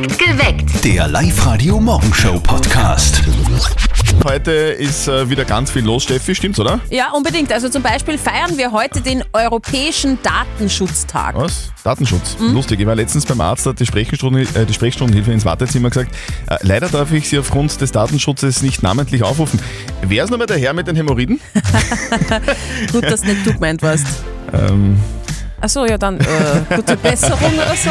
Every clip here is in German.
Geweckt. Der Live-Radio-Morgenshow-Podcast. Heute ist äh, wieder ganz viel los, Steffi, stimmt's, oder? Ja, unbedingt. Also zum Beispiel feiern wir heute den Europäischen Datenschutztag. Was? Datenschutz. Lustig. Ich war letztens beim Arzt, hat die, Sprechstunden, äh, die Sprechstundenhilfe ins Wartezimmer gesagt, äh, leider darf ich Sie aufgrund des Datenschutzes nicht namentlich aufrufen. Wer ist nochmal der Herr mit den Hämorrhoiden? Gut, dass nicht du gemeint warst. ähm, Achso, ja dann äh, gute Besserung oder so.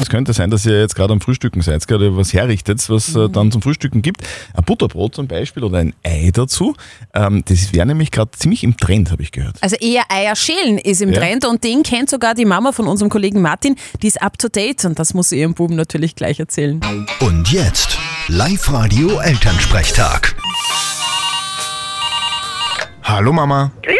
es könnte sein, dass ihr jetzt gerade am Frühstücken seid, gerade was herrichtet, was äh, dann zum Frühstücken gibt. Ein Butterbrot zum Beispiel oder ein Ei dazu. Ähm, das wäre nämlich gerade ziemlich im Trend, habe ich gehört. Also eher Eier schälen ist im Ja. Trend und den kennt sogar die Mama von unserem Kollegen Martin. Die ist up to date und das muss sie ihrem Buben natürlich gleich erzählen. Und jetzt Live-Radio-Elternsprechtag. Hallo Mama. Grüß dich,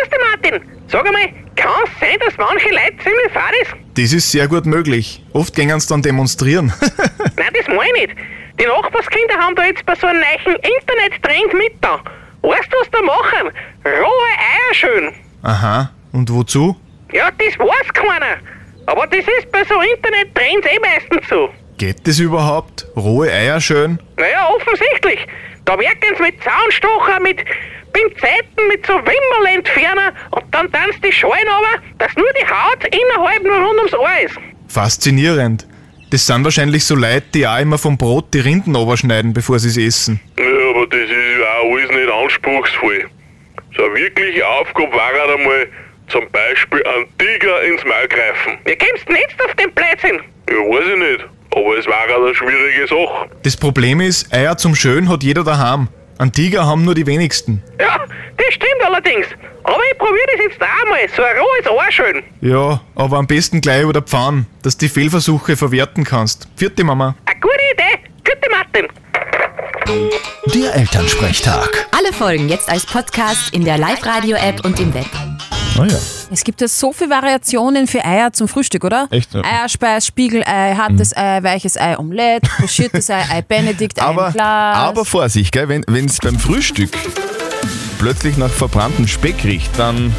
Martin. Sag einmal, kann es sein, dass manche Leute ziemlich faul ist? Das ist sehr gut möglich. Oft gehen sie dann demonstrieren. Nein, das meine ich nicht. Die Nachbarskinder haben da jetzt bei so einem neuen Internet-Trend mit da. Weißt du, was da machen? Rohe Eier schön. Aha. Und wozu? Ja, das weiß keiner. Aber das ist bei so Internet-Trends eh meistens so. Geht das überhaupt? Rohe Eier schön? Naja, offensichtlich. Da wirken sie mit Zaunstocher, mit Pinzetten, mit so Wimmerlentferner und dann tanzt die Schalen aber, dass nur die Haut innerhalb nur rund ums Ohr ist. Faszinierend. Das sind wahrscheinlich so Leute, die auch immer vom Brot die Rinden überschneiden, bevor sie es essen. Ja, aber das ist ja auch alles nicht anspruchsvoll. So eine wirkliche Aufgabe war halt einmal zum Beispiel einen Tiger ins Maul greifen. Wie kommst du denn jetzt auf den Blödsinn? Ja, weiß ich nicht. Aber es war halt eine schwierige Sache. Das Problem ist, Eier zum Schön hat jeder daheim. Einen Tiger haben nur die wenigsten. Ja, das stimmt allerdings. Aber ich probiere das jetzt auch mal. So ein rohes Ohr schön. Ja, aber am besten gleich über der Pfanne, dass du die Fehlversuche verwerten kannst. Vierte Mama. Eine gute Idee. Gute Martin. Der Elternsprechtag. Alle Folgen jetzt als Podcast in der Live-Radio-App und im Web. Ah ja. Es gibt ja so viele Variationen für Eier zum Frühstück, oder? Echt, ja. Eierspeis, Spiegelei, hartes Ei, weiches Ei, Omelette, pochiertes Ei, Ei Benedikt, Ei Aber, im Glas. aber Vorsicht, gell? wenn es beim Frühstück plötzlich nach verbranntem Speck riecht, dann,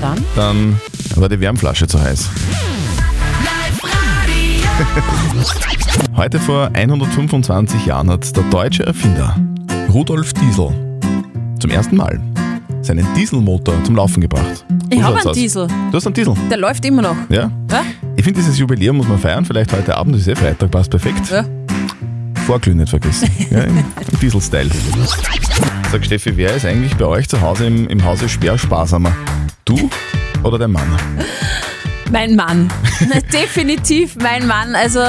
Dann? dann war die Wärmflasche zu heiß. Heute vor 125 Jahren hat der deutsche Erfinder Rudolf Diesel zum ersten Mal seinen Dieselmotor zum Laufen gebracht. Ich habe einen aus. Diesel. Du hast einen Diesel? Der läuft immer noch. Ja? Ja? Ich finde, dieses Jubiläum muss man feiern. Vielleicht heute Abend, das ist eh Freitag, passt perfekt. Ja. Vorglühen nicht vergessen. ja, im Diesel-Style. Sag Steffi, wer ist eigentlich bei euch zu Hause im, im Hause schwer sparsamer? Du oder dein Mann? Mein Mann. Definitiv mein Mann. Also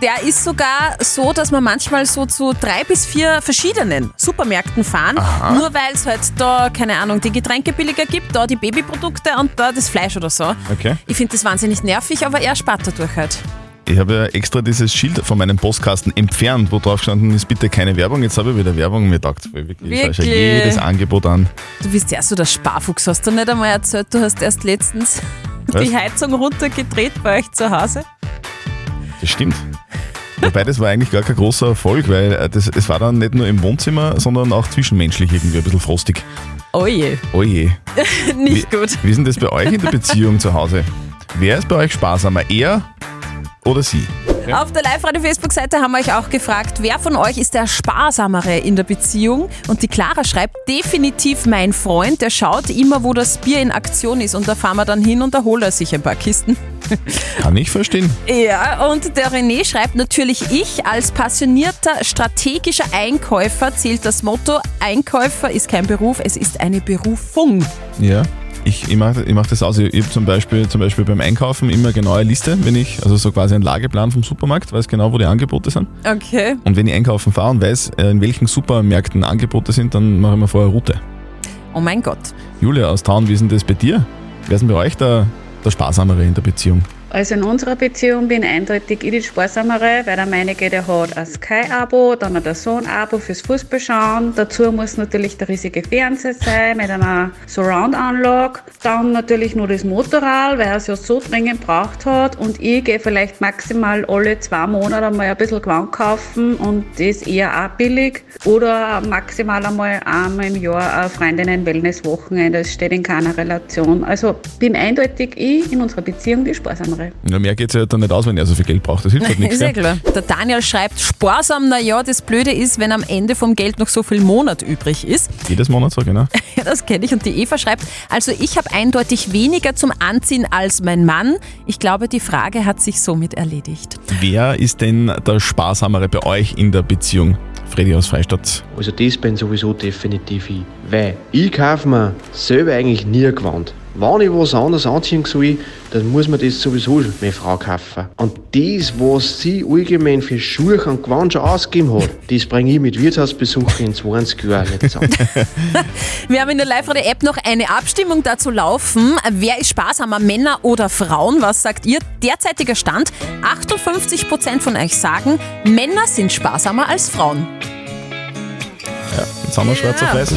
der ist sogar so, dass man manchmal so zu drei bis vier verschiedenen Supermärkten fahren, nur weil es halt da, keine Ahnung, die Getränke billiger gibt, da die Babyprodukte und da das Fleisch oder so. Okay. Ich finde das wahnsinnig nervig, aber er spart dadurch halt. Ich habe ja extra dieses Schild von meinem Postkasten entfernt, wo drauf gestanden ist, bitte keine Werbung. Jetzt habe ich wieder Werbung. Mir taugt wirklich, ich schaue schon Wirklich? jedes Angebot an. Du bist ja so der Sparfuchs, hast du nicht einmal erzählt, du hast erst letztens Was? die Heizung runtergedreht bei euch zu Hause? Das stimmt. Wobei das war eigentlich gar kein großer Erfolg, weil äh, das, es war dann nicht nur im Wohnzimmer, sondern auch zwischenmenschlich irgendwie ein bisschen frostig. Oh je, Oh nicht wie, gut. Wie ist denn das bei euch in der Beziehung zu Hause? Wer ist bei euch sparsamer, er oder sie? Auf der Live-Radio-Facebook-Seite haben wir euch auch gefragt, wer von euch ist der Sparsamere in der Beziehung? Und die Clara schreibt, definitiv mein Freund, der schaut immer, wo das Bier in Aktion ist und da fahren wir dann hin und da holt er sich ein paar Kisten. Kann ich verstehen. Ja, und der René schreibt natürlich, ich als passionierter strategischer Einkäufer zählt das Motto, Einkäufer ist kein Beruf, es ist eine Berufung. Ja. Ich, ich mache ich mach das aus. Ich habe zum Beispiel, zum Beispiel beim Einkaufen immer eine genaue Liste, wenn ich, also so quasi einen Lageplan vom Supermarkt, weiß genau, wo die Angebote sind. Okay. Und wenn ich einkaufen fahre und weiß, äh, in welchen Supermärkten Angebote sind, dann mache ich mir vorher eine Route. Oh mein Gott. Julia aus Traun, wie ist denn das bei dir? Wer ist denn bei euch der, der Sparsamere in der Beziehung? Also in unserer Beziehung bin eindeutig ich die Sparsamere, weil der meinige, der hat ein Sky-Abo, dann hat der Sohn Abo fürs Fußballschauen. Dazu muss natürlich der riesige Fernseher sein mit einer Surround-Anlage. Dann natürlich nur das Motorrad, weil er es ja so dringend braucht hat. Und ich gehe vielleicht maximal alle zwei Monate einmal ein bisschen Gewand kaufen und das eher auch billig. Oder maximal einmal einmal im Jahr ein Freundinnen-Wellness-Wochenende. Das steht in keiner Relation. Also bin eindeutig ich in unserer Beziehung die Sparsamere. Sparsamere. Ja, mehr geht es ja dann nicht aus, wenn er so viel Geld braucht. Das hilft halt nichts. Ist ja gell? klar. Der Daniel schreibt, sparsam, naja, das Blöde ist, wenn am Ende vom Geld noch so viel Monat übrig ist. Jedes Monat so, genau. Ja, das kenne ich. Und die Eva schreibt, also ich habe eindeutig weniger zum Anziehen als mein Mann. Ich glaube, die Frage hat sich somit erledigt. Wer ist denn der Sparsamere bei euch in der Beziehung? Freddy aus Freistadt. Also das bin sowieso definitiv ich. Weil ich kaufe mir selber eigentlich nie ein Gewand. Wenn ich was anderes anziehen soll, dann muss mir das sowieso meine Frau kaufen. Und das, was sie allgemein für Schuhe und Gewand schon ausgegeben hat, das bringe ich mit Wirtshausbesuchen in 20 Jahren nicht zusammen. Wir haben in der Live-Radio-App noch eine Abstimmung dazu laufen. Wer ist sparsamer, Männer oder Frauen? Was sagt ihr? Derzeitiger Stand, 58% von euch sagen, Männer sind sparsamer als Frauen. Jetzt haben wir schwarz auf weiß.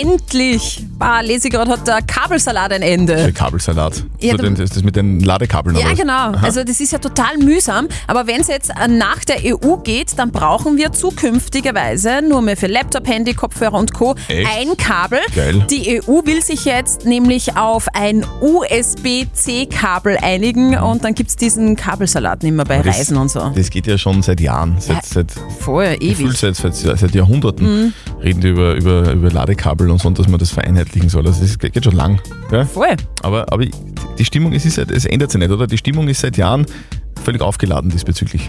Endlich! Ah, lese ich gerade, hat der Kabelsalat ein Ende. Der Kabelsalat. Ja, so den, das, das mit den Ladekabeln Ja, genau. Aha. Also das ist ja total mühsam. Aber wenn es jetzt äh, nach der EU geht, dann brauchen wir zukünftigerweise nur mehr für Laptop, Handy, Kopfhörer und Co. Echt? ein Kabel. Geil. Die EU will sich jetzt nämlich auf ein USB-C-Kabel einigen und dann gibt es diesen Kabelsalat nicht mehr bei das- Reisen und so. Das geht ja schon seit Jahren, seit, seit, Voll, gefühlt ewig. seit, seit, seit Jahrhunderten Mhm. reden die über, über, über Ladekabel und so, und dass man das vereinheitlichen soll. Also das geht geht schon lang. Gell? Voll. Aber, aber die Stimmung, es, ist, ja- es ändert sich nicht, oder? Die Stimmung ist seit Jahren völlig aufgeladen diesbezüglich.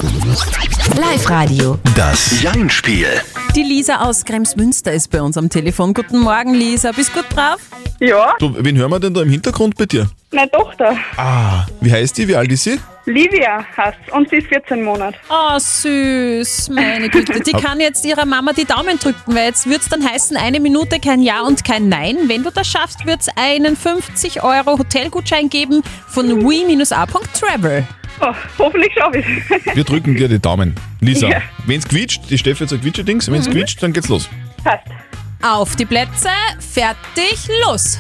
Live-Radio. Das Jein-Spiel. Die Lisa aus Kremsmünster ist bei uns am Telefon. Guten Morgen, Lisa. Bist gut brav? Ja, Du, wen hören wir denn da im Hintergrund bei dir? meine Tochter. Ah, wie heißt die? Wie alt ist sie? Livia heißt und sie ist 14 Monate. Oh, süß, meine Güte. Die kann jetzt ihrer Mama die Daumen drücken, weil jetzt wird es dann heißen, eine Minute kein Ja und kein Nein. Wenn du das schaffst, wird es einen 50 Euro Hotelgutschein geben von we-a.travel. Oh, hoffentlich schaffe ich Wir drücken dir die Daumen. Lisa, Ja. wenn's quietscht, die Steffi hat so ein Quietscherdings, wenn's Mhm. quietscht, dann geht's los. Passt. Auf die Plätze, fertig, los.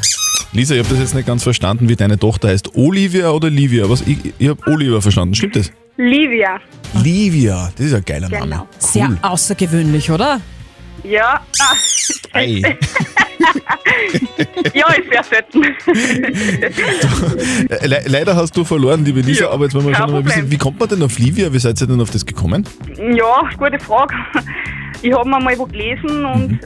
Lisa, ich habe das jetzt nicht ganz verstanden, wie deine Tochter heißt. Olivia oder Livia? Was? Ich, ich habe Oliver verstanden. Stimmt das? Livia. Livia, das ist ein geiler Genau. Name. Sehr außergewöhnlich, oder? Ja, ah, Ei. sehr selten. Äh, Le leider hast du verloren, liebe Lisa, Ja, aber jetzt wollen wir schon mal wissen, wie kommt man denn auf Livia? Wie seid ihr denn auf das gekommen? ja, gute Frage. Ich habe mal wo gelesen und Mhm.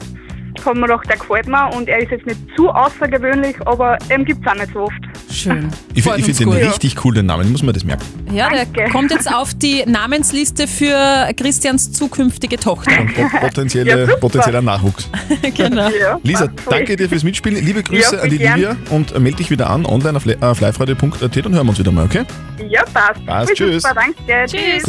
Habe mir gedacht, der gefällt mir und er ist jetzt nicht zu außergewöhnlich, aber ihm gibt es auch nicht so oft. Schön. Ich, ich finde den richtig cool, den Namen. Ich muss mir das merken. Ja, der Danke. kommt jetzt auf die Namensliste für Christians zukünftige Tochter. Pot- Potenzielle, Ja, potenzieller Nachwuchs. genau. Ja, Lisa, danke dir fürs Mitspielen. Liebe Grüße Ja, an die gern. Livia und äh, melde dich wieder an online auf, li- auf liveradio.at und hören wir uns wieder mal, okay? Ja, passt. Passt, tschüss. Super, danke. Tschüss.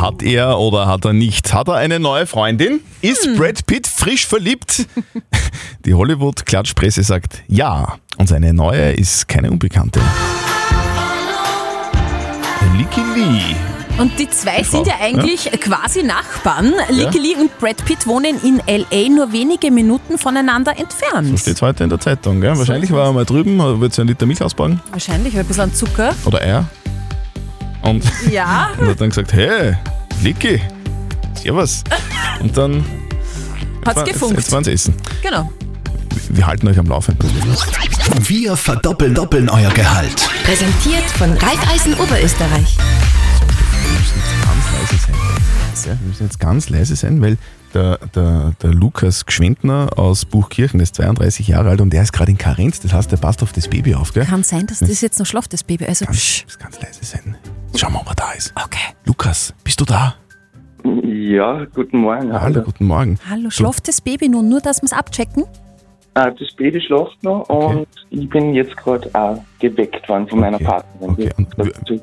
Hat er oder hat er nicht? Hat er eine neue Freundin? Ist Hm. Brad Pitt frisch verliebt? Die Hollywood-Klatschpresse sagt ja. Und seine neue ist keine Unbekannte. Licky Lee. Und die zwei sind ja eigentlich quasi Nachbarn. Licky Ja. Lee und Brad Pitt wohnen in L.A. nur wenige Minuten voneinander entfernt. Steht heute in der Zeitung. Gell? Wahrscheinlich war er mal drüben, wird sich ein Liter Milch ausbauen. Wahrscheinlich ein bisschen Zucker. Oder Eier. Und, Ja. und hat dann gesagt, hey, Licky, servus. Und dann Hat's gefunkt. jetzt waren sie essen. Genau. Wir halten euch am Laufenden. Wir verdoppeln doppeln euer Gehalt. Präsentiert von Raiffeisen Oberösterreich. ganz leise sein. Wir müssen jetzt ganz leise sein, weil der, der, der Lukas Gschwendner aus Buchkirchen ist 32 Jahre alt und der ist gerade in Karenz. Das heißt, der passt auf das Baby auf, gell? Kann sein, dass das jetzt noch schlaft, das Baby. Also, Ganz, psch. muss ganz leise sein. Schauen wir, ob er da ist. Okay. Lukas, bist du da? Ja, guten Morgen. Hallo, guten Morgen. Hallo, schlaft das Baby nun? Nur, dass wir es abchecken? Äh, das Baby schläft noch und ich bin jetzt gerade auch geweckt worden von meiner Partnerin. Okay, und Das-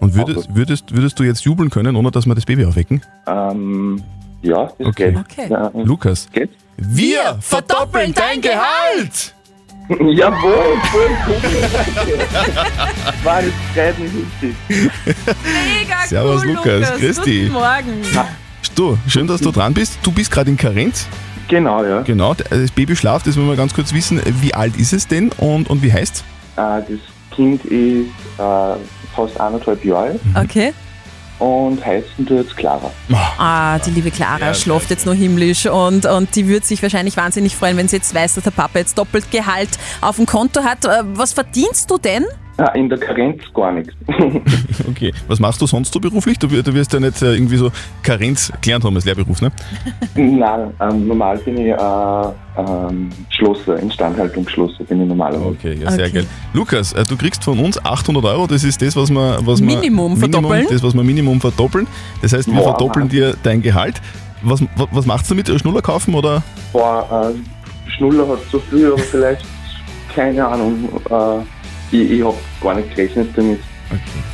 Und würdest, würdest, würdest du jetzt jubeln können, ohne dass wir das Baby aufwecken? ähm, ja, das Okay. geht. Okay. Ja, Lukas, geht? wir verdoppeln dein Gehalt! Jawohl, voll cool. War mich richtig. Mega Servus, cool, Lukas. Grüß dich. Guten Morgen. Du, schön, dass du dran bist. Du bist gerade in Karenz. Genau, ja. Genau, das Baby schlaft, das wollen wir ganz kurz wissen. Wie alt ist es denn und, und wie heißt Äh, das Kind ist äh, fast eineinhalb Jahre Okay. Und heißen tut jetzt Clara. Ah, die liebe Clara Ja, schläft jetzt noch himmlisch und, und die wird sich wahrscheinlich wahnsinnig freuen, wenn sie jetzt weiß, dass der Papa jetzt doppelt Gehalt auf dem Konto hat. Äh, Was verdienst du denn? Ah, in der Karenz gar nichts. Okay. Was machst du sonst so beruflich? Du, du wirst ja nicht äh, irgendwie so Karenz gelernt haben als Lehrberuf, ne? Nein, ähm, normal bin ich äh, ähm, Schlosser, Instandhaltungsschlosser bin ich normalerweise. Okay, ja, sehr Okay. geil. Lukas, äh, du kriegst von uns 800 Euro, das ist das, was wir, was wir Minimum verdoppeln. das, was wir Minimum verdoppeln. Das heißt, wir Boah. verdoppeln dir dein Gehalt. Was, was, was machst du damit? Schnuller kaufen oder? Boah, äh, Schnuller hat so viel, aber vielleicht, keine Ahnung, äh, ich, ich habe gar nicht gerechnet damit.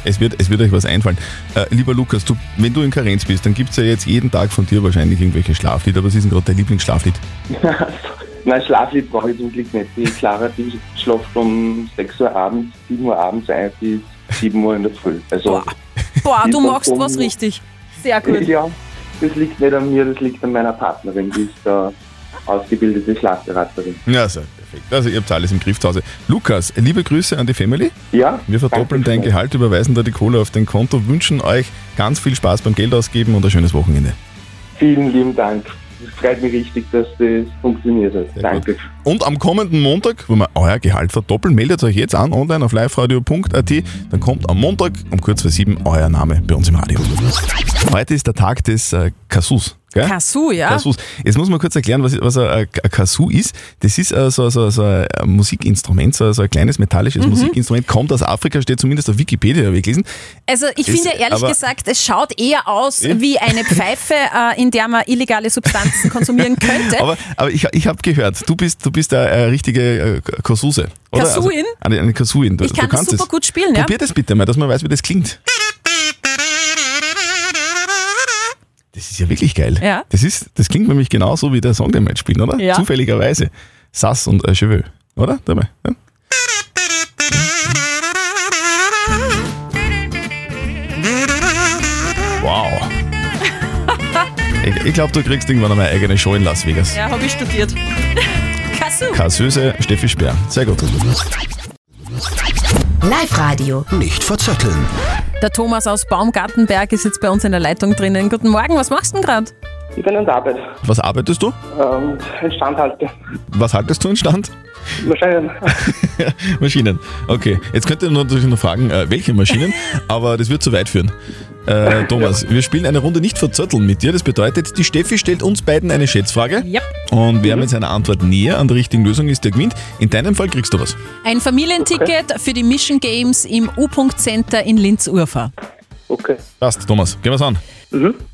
Es wird, es wird euch was einfallen. Äh, lieber Lukas, du, wenn du in Karenz bist, dann gibt es ja jetzt jeden Tag von dir wahrscheinlich irgendwelche Schlaflieder. Was ist denn gerade dein Lieblingsschlaflied? Nein, Schlaflied brauche ich zum Glück nicht. Die Clara, die schläft um 6 Uhr abends, 7 Uhr abends ein, bis 7 Uhr in der Früh. Also, Boah, du Die machst was richtig. Sehr gut. ja, das liegt nicht an mir, das liegt an meiner Partnerin, die ist da ausgebildete Schlafberaterin. Ja, so, perfekt. Also ihr habt alles im Griff zu Hause. Lukas, liebe Grüße an die Family. Ja, Wir verdoppeln dein. Gehalt, überweisen da die Kohle auf dein Konto, wünschen euch ganz viel Spaß beim Geld ausgeben und ein schönes Wochenende. Vielen lieben Dank. Es freut mich richtig, dass das funktioniert hat. Danke. Und am kommenden Montag, wo wir euer Gehalt verdoppeln, meldet euch jetzt an online auf liveradio.at. Dann kommt am Montag um kurz vor sieben euer Name bei uns im Radio. Heute ist der Tag des äh, Kasus. Gell? Kasu, ja. Kasus. Jetzt muss man kurz erklären, was, was ein, ein Kasu ist. Das ist äh, so, so, so ein Musikinstrument, so, so ein kleines metallisches Mhm. Musikinstrument, kommt aus Afrika, steht zumindest auf Wikipedia, habe ich gelesen. Also ich Ist- finde ehrlich gesagt, es schaut eher aus Ja. wie eine Pfeife, äh, in der man illegale Substanzen konsumieren könnte. Aber, aber ich, ich habe gehört, du bist, du bist eine, richtige äh, Kasuse. oder? Kasuin? Also, eine, eine Kasuin. Du, Ich kann du das kannst super es. gut spielen, ja. Probier das bitte mal, dass man weiß, wie das klingt. Das ist ja wirklich geil. Ja. Das, ist, das klingt nämlich genauso wie der Song, den wir jetzt spielen, oder? Ja. Zufälligerweise. Sass und äh, Cheveux. Oder? Dabei. Ja? Wow. Ich, ich glaube, du kriegst irgendwann einmal eine eigene Show in Las Vegas. Ja, habe ich studiert. Kasu. Kassöse Steffi Speer. Sehr gut. Live-Radio. Nicht verzetteln. Der Thomas aus Baumgartenberg ist jetzt bei uns in der Leitung drinnen. Guten Morgen, was machst du denn gerade? Ich bin an der Arbeit. Was arbeitest du? Ähm, Instandhalter. Was haltest du in Stand? Wahrscheinlich. Maschinen. Okay, jetzt könnt ihr natürlich noch fragen, äh, welche Maschinen, aber das wird zu weit führen. Äh, Thomas, wir spielen eine Runde nicht verzötteln mit dir. Das bedeutet, die Steffi stellt uns beiden eine Schätzfrage. Yep. Und wer mit seiner Antwort näher an der richtigen Lösung ist, der gewinnt. In deinem Fall kriegst du was. Ein Familienticket für die Mission Games im U-Punkt Center in Linz-Urfer. Okay. Passt, Thomas, gehen wir's an.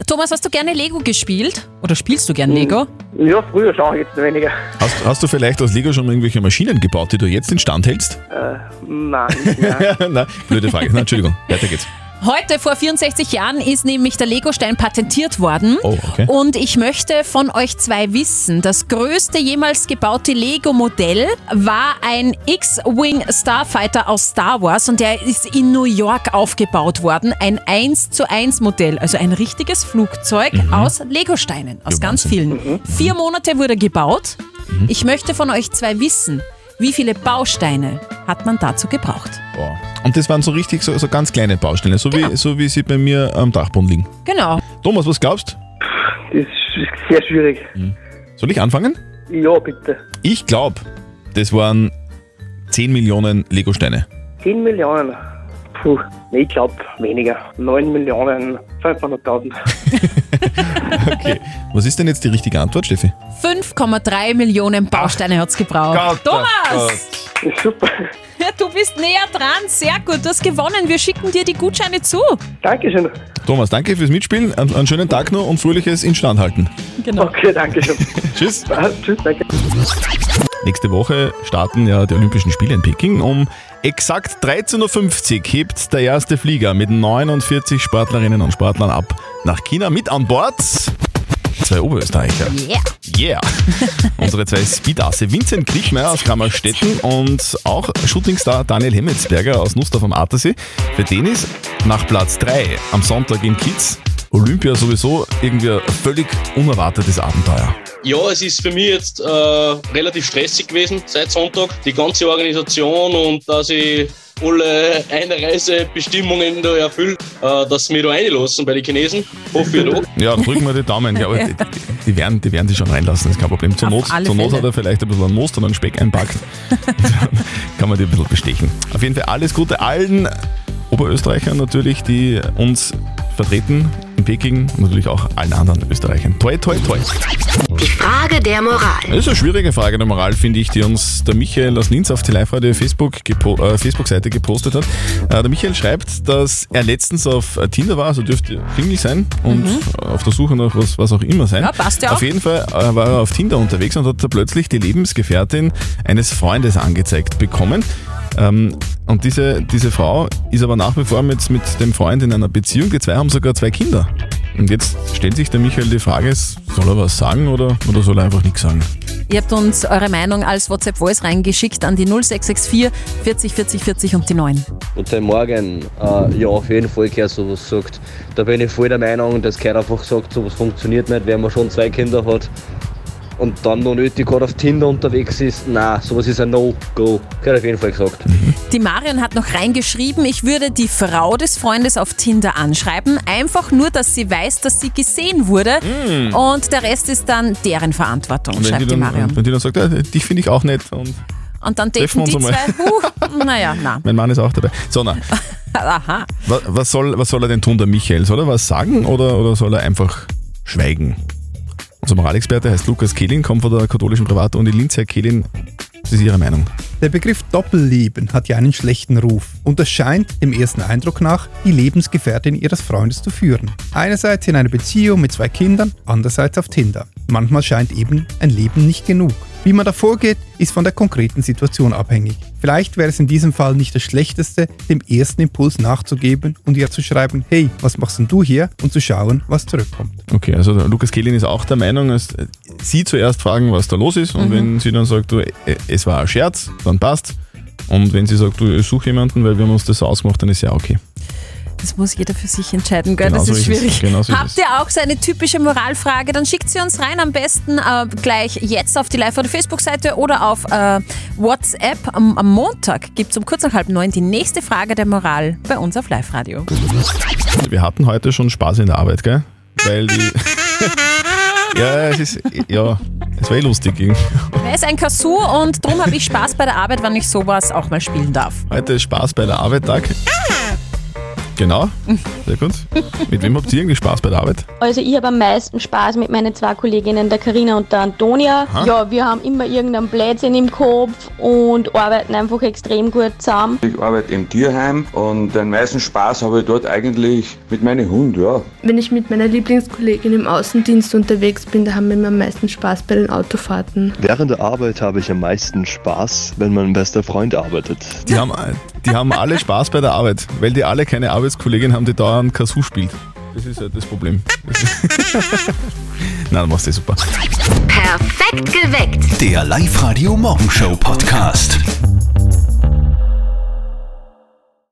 Thomas, hast du gerne Lego gespielt? Oder spielst du gern Lego? Ja, früher schon, jetzt weniger. Hast, hast du vielleicht aus Lego schon mal irgendwelche Maschinen gebaut, die du jetzt instand hältst? Äh, nein, mehr. Nein, blöde Frage. Nein, Entschuldigung, weiter geht's. Heute vor 64 Jahren ist nämlich der Legostein patentiert worden. Oh, okay. Und ich möchte von euch zwei wissen, das größte jemals gebaute Lego-Modell war ein X-Wing Starfighter aus Star Wars und der ist in New York aufgebaut worden. Ein 1 zu 1 Modell, also ein richtiges Flugzeug aus Legosteinen, aus Mhm. Ja, ganz Wahnsinn. vielen. Vier Monate wurde gebaut. Mhm. Ich möchte von euch zwei wissen, wie viele Bausteine hat man dazu gebraucht? Boah. Und das waren so richtig so, so ganz kleine Bausteine, so, Genau. wie, so wie sie bei mir am Dachboden liegen. Genau. Thomas, was glaubst Das ist sehr schwierig. Soll ich anfangen? Ja, bitte. Ich glaube, das waren 10 Millionen Legosteine. 10 Millionen. Puh, nee, ich glaube weniger. 9 Millionen 500.000. Okay. Was ist denn jetzt die richtige Antwort, Steffi? 5,3 Millionen Bausteine hat es gebraucht. Thomas! Super. Ja, du bist näher dran. Sehr gut, du hast gewonnen. Wir schicken dir die Gutscheine zu. Dankeschön. Thomas, danke fürs Mitspielen. Einen, einen schönen Tag noch und fröhliches Instandhalten. Genau. Okay, danke schön. Tschüss. Tschüss, danke. Nächste Woche starten ja die Olympischen Spiele in Peking. Um exakt 13.50 Uhr hebt der erste Flieger mit 49 Sportlerinnen und Sportlern ab nach China mit an Bord. Zwei Oberösterreicher. Yeah. Yeah. Unsere zwei Speedasse Vincent Kriechmeier aus Grammerstetten und auch Shootingstar Daniel Hemmetsberger aus Nussdorf am Attersee. Für den ist nach Platz 3 am Sonntag in Kiez Olympia sowieso irgendwie ein völlig unerwartetes Abenteuer. Ja, es ist für mich jetzt äh, relativ stressig gewesen seit Sonntag. Die ganze Organisation und dass ich alle Einreisebestimmungen da erfülle, äh, dass sie mich da reinlassen bei den Chinesen. Hoffe ich doch. Ja, drücken wir die Daumen. Ja, aber die, die, werden, die werden sich schon reinlassen, ist kein Problem. Zur Not, zur Not hat er vielleicht ein bisschen einen Most und einen Speck einpackt. Kann man die ein bisschen bestechen. Auf jeden Fall alles Gute allen Oberösterreichern natürlich, die uns vertreten in Peking und natürlich auch allen anderen Österreichern. Toi, toi, toi. Die Frage der Moral. Das ist eine schwierige Frage der Moral, finde ich, die uns der Michael aus Linz auf die Live-Radio Facebook gepo äh, Facebook-Seite gepostet hat. Äh, der Michael schreibt, dass er letztens auf Tinder war, also dürfte Single sein und auf der Suche nach was, was auch immer sein. Mhm. Ja, passt ja Auf auch. jeden Fall äh, war er auf Tinder unterwegs und hat da plötzlich die Lebensgefährtin eines Freundes angezeigt bekommen. Ähm, und diese, diese Frau ist aber nach wie vor mit, mit dem Freund in einer Beziehung. Die zwei haben sogar zwei Kinder. Und jetzt stellt sich der Michael die Frage, soll er was sagen oder, oder soll er einfach nichts sagen? Ihr habt uns eure Meinung als WhatsApp-Voice reingeschickt an die 0664 40 40 40 und die 9. Guten Morgen. Äh, ja, auf jeden Fall gehört sowas sagt. Da bin ich voll der Meinung, dass keiner einfach sagt, sowas funktioniert nicht, wenn man schon zwei Kinder hat und dann noch nötig gerade auf Tinder unterwegs ist. Na, sowas ist ein No-Go. Gehört auf jeden Fall gesagt. Die Marion hat noch reingeschrieben, ich würde die Frau des Freundes auf Tinder anschreiben, einfach nur, dass sie weiß, dass sie gesehen wurde Mm. und der Rest ist dann deren Verantwortung, Und die, schreibt die dann, Marion. wenn die dann sagt, ja, dich finde ich auch nett und Und dann wir die zwei, huh, naja, na. mein Mann ist auch dabei. So, na, Aha. wa- was soll, was soll er denn tun, der Michael? Soll er was sagen oder, oder soll er einfach schweigen? Unser Moralexperte heißt Lukas Kehlin, kommt von der katholischen Privatuni Linz. Herr Kehlin, was ist Ihre Meinung? Der Begriff Doppelleben hat ja einen schlechten Ruf und es scheint dem ersten Eindruck nach die Lebensgefährtin ihres Freundes zu führen. Einerseits in einer Beziehung mit zwei Kindern, andererseits auf Tinder. Manchmal scheint eben ein Leben nicht genug. Wie man da vorgeht, ist von der konkreten Situation abhängig. Vielleicht wäre es in diesem Fall nicht das Schlechteste, dem ersten Impuls nachzugeben und ihr zu schreiben, hey, was machst denn du hier? Und zu schauen, was zurückkommt. Okay, also der Lukas Kehlin ist auch der Meinung, dass Sie zuerst fragen, was da los ist und Mhm. wenn sie dann sagt, du, äh, es war ein Scherz, dann passt. Und wenn sie sagt, du, ich suche jemanden, weil wir haben uns das so ausgemacht, dann ist ja okay. Das muss jeder für sich entscheiden, gell? Genau das so ist schwierig. Genau so Habt ihr auch so eine typische Moralfrage? Dann schickt sie uns rein, am besten äh, gleich jetzt auf die live oder Facebook-Seite oder auf äh, WhatsApp. Am, am Montag gibt es um kurz nach halb neun die nächste Frage der Moral bei uns auf Live-Radio. Wir hatten heute schon Spaß in der Arbeit, gell? Weil die. ja, es ist. Ja, es war eh lustig. Er ist ein Kasu und darum habe ich Spaß bei der Arbeit, wenn ich sowas auch mal spielen darf. Heute ist Spaß bei der Arbeit Tag. Genau, sehr gut. Mit wem habt ihr eigentlich Spaß bei der Arbeit? Also ich habe am meisten Spaß mit meinen zwei Kolleginnen, der Karina und der Antonia. Aha. Ja, wir haben immer irgendeinen Blödsinn im Kopf und arbeiten einfach extrem gut zusammen. Ich arbeite im Tierheim und den meisten Spaß habe ich dort eigentlich mit meinem Hund, ja. Wenn ich mit meiner Lieblingskollegin im Außendienst unterwegs bin, da haben wir immer am meisten Spaß bei den Autofahrten. Während der Arbeit habe ich am meisten Spaß, wenn mein bester Freund arbeitet. Die haben, die haben alle Spaß bei der Arbeit, weil die alle keine Arbeitskollegin haben, die dauernd Kasu spielt. Das ist halt das Problem. Nein, du machst das super. Perfekt geweckt. Der Live-Radio Morgenshow Podcast.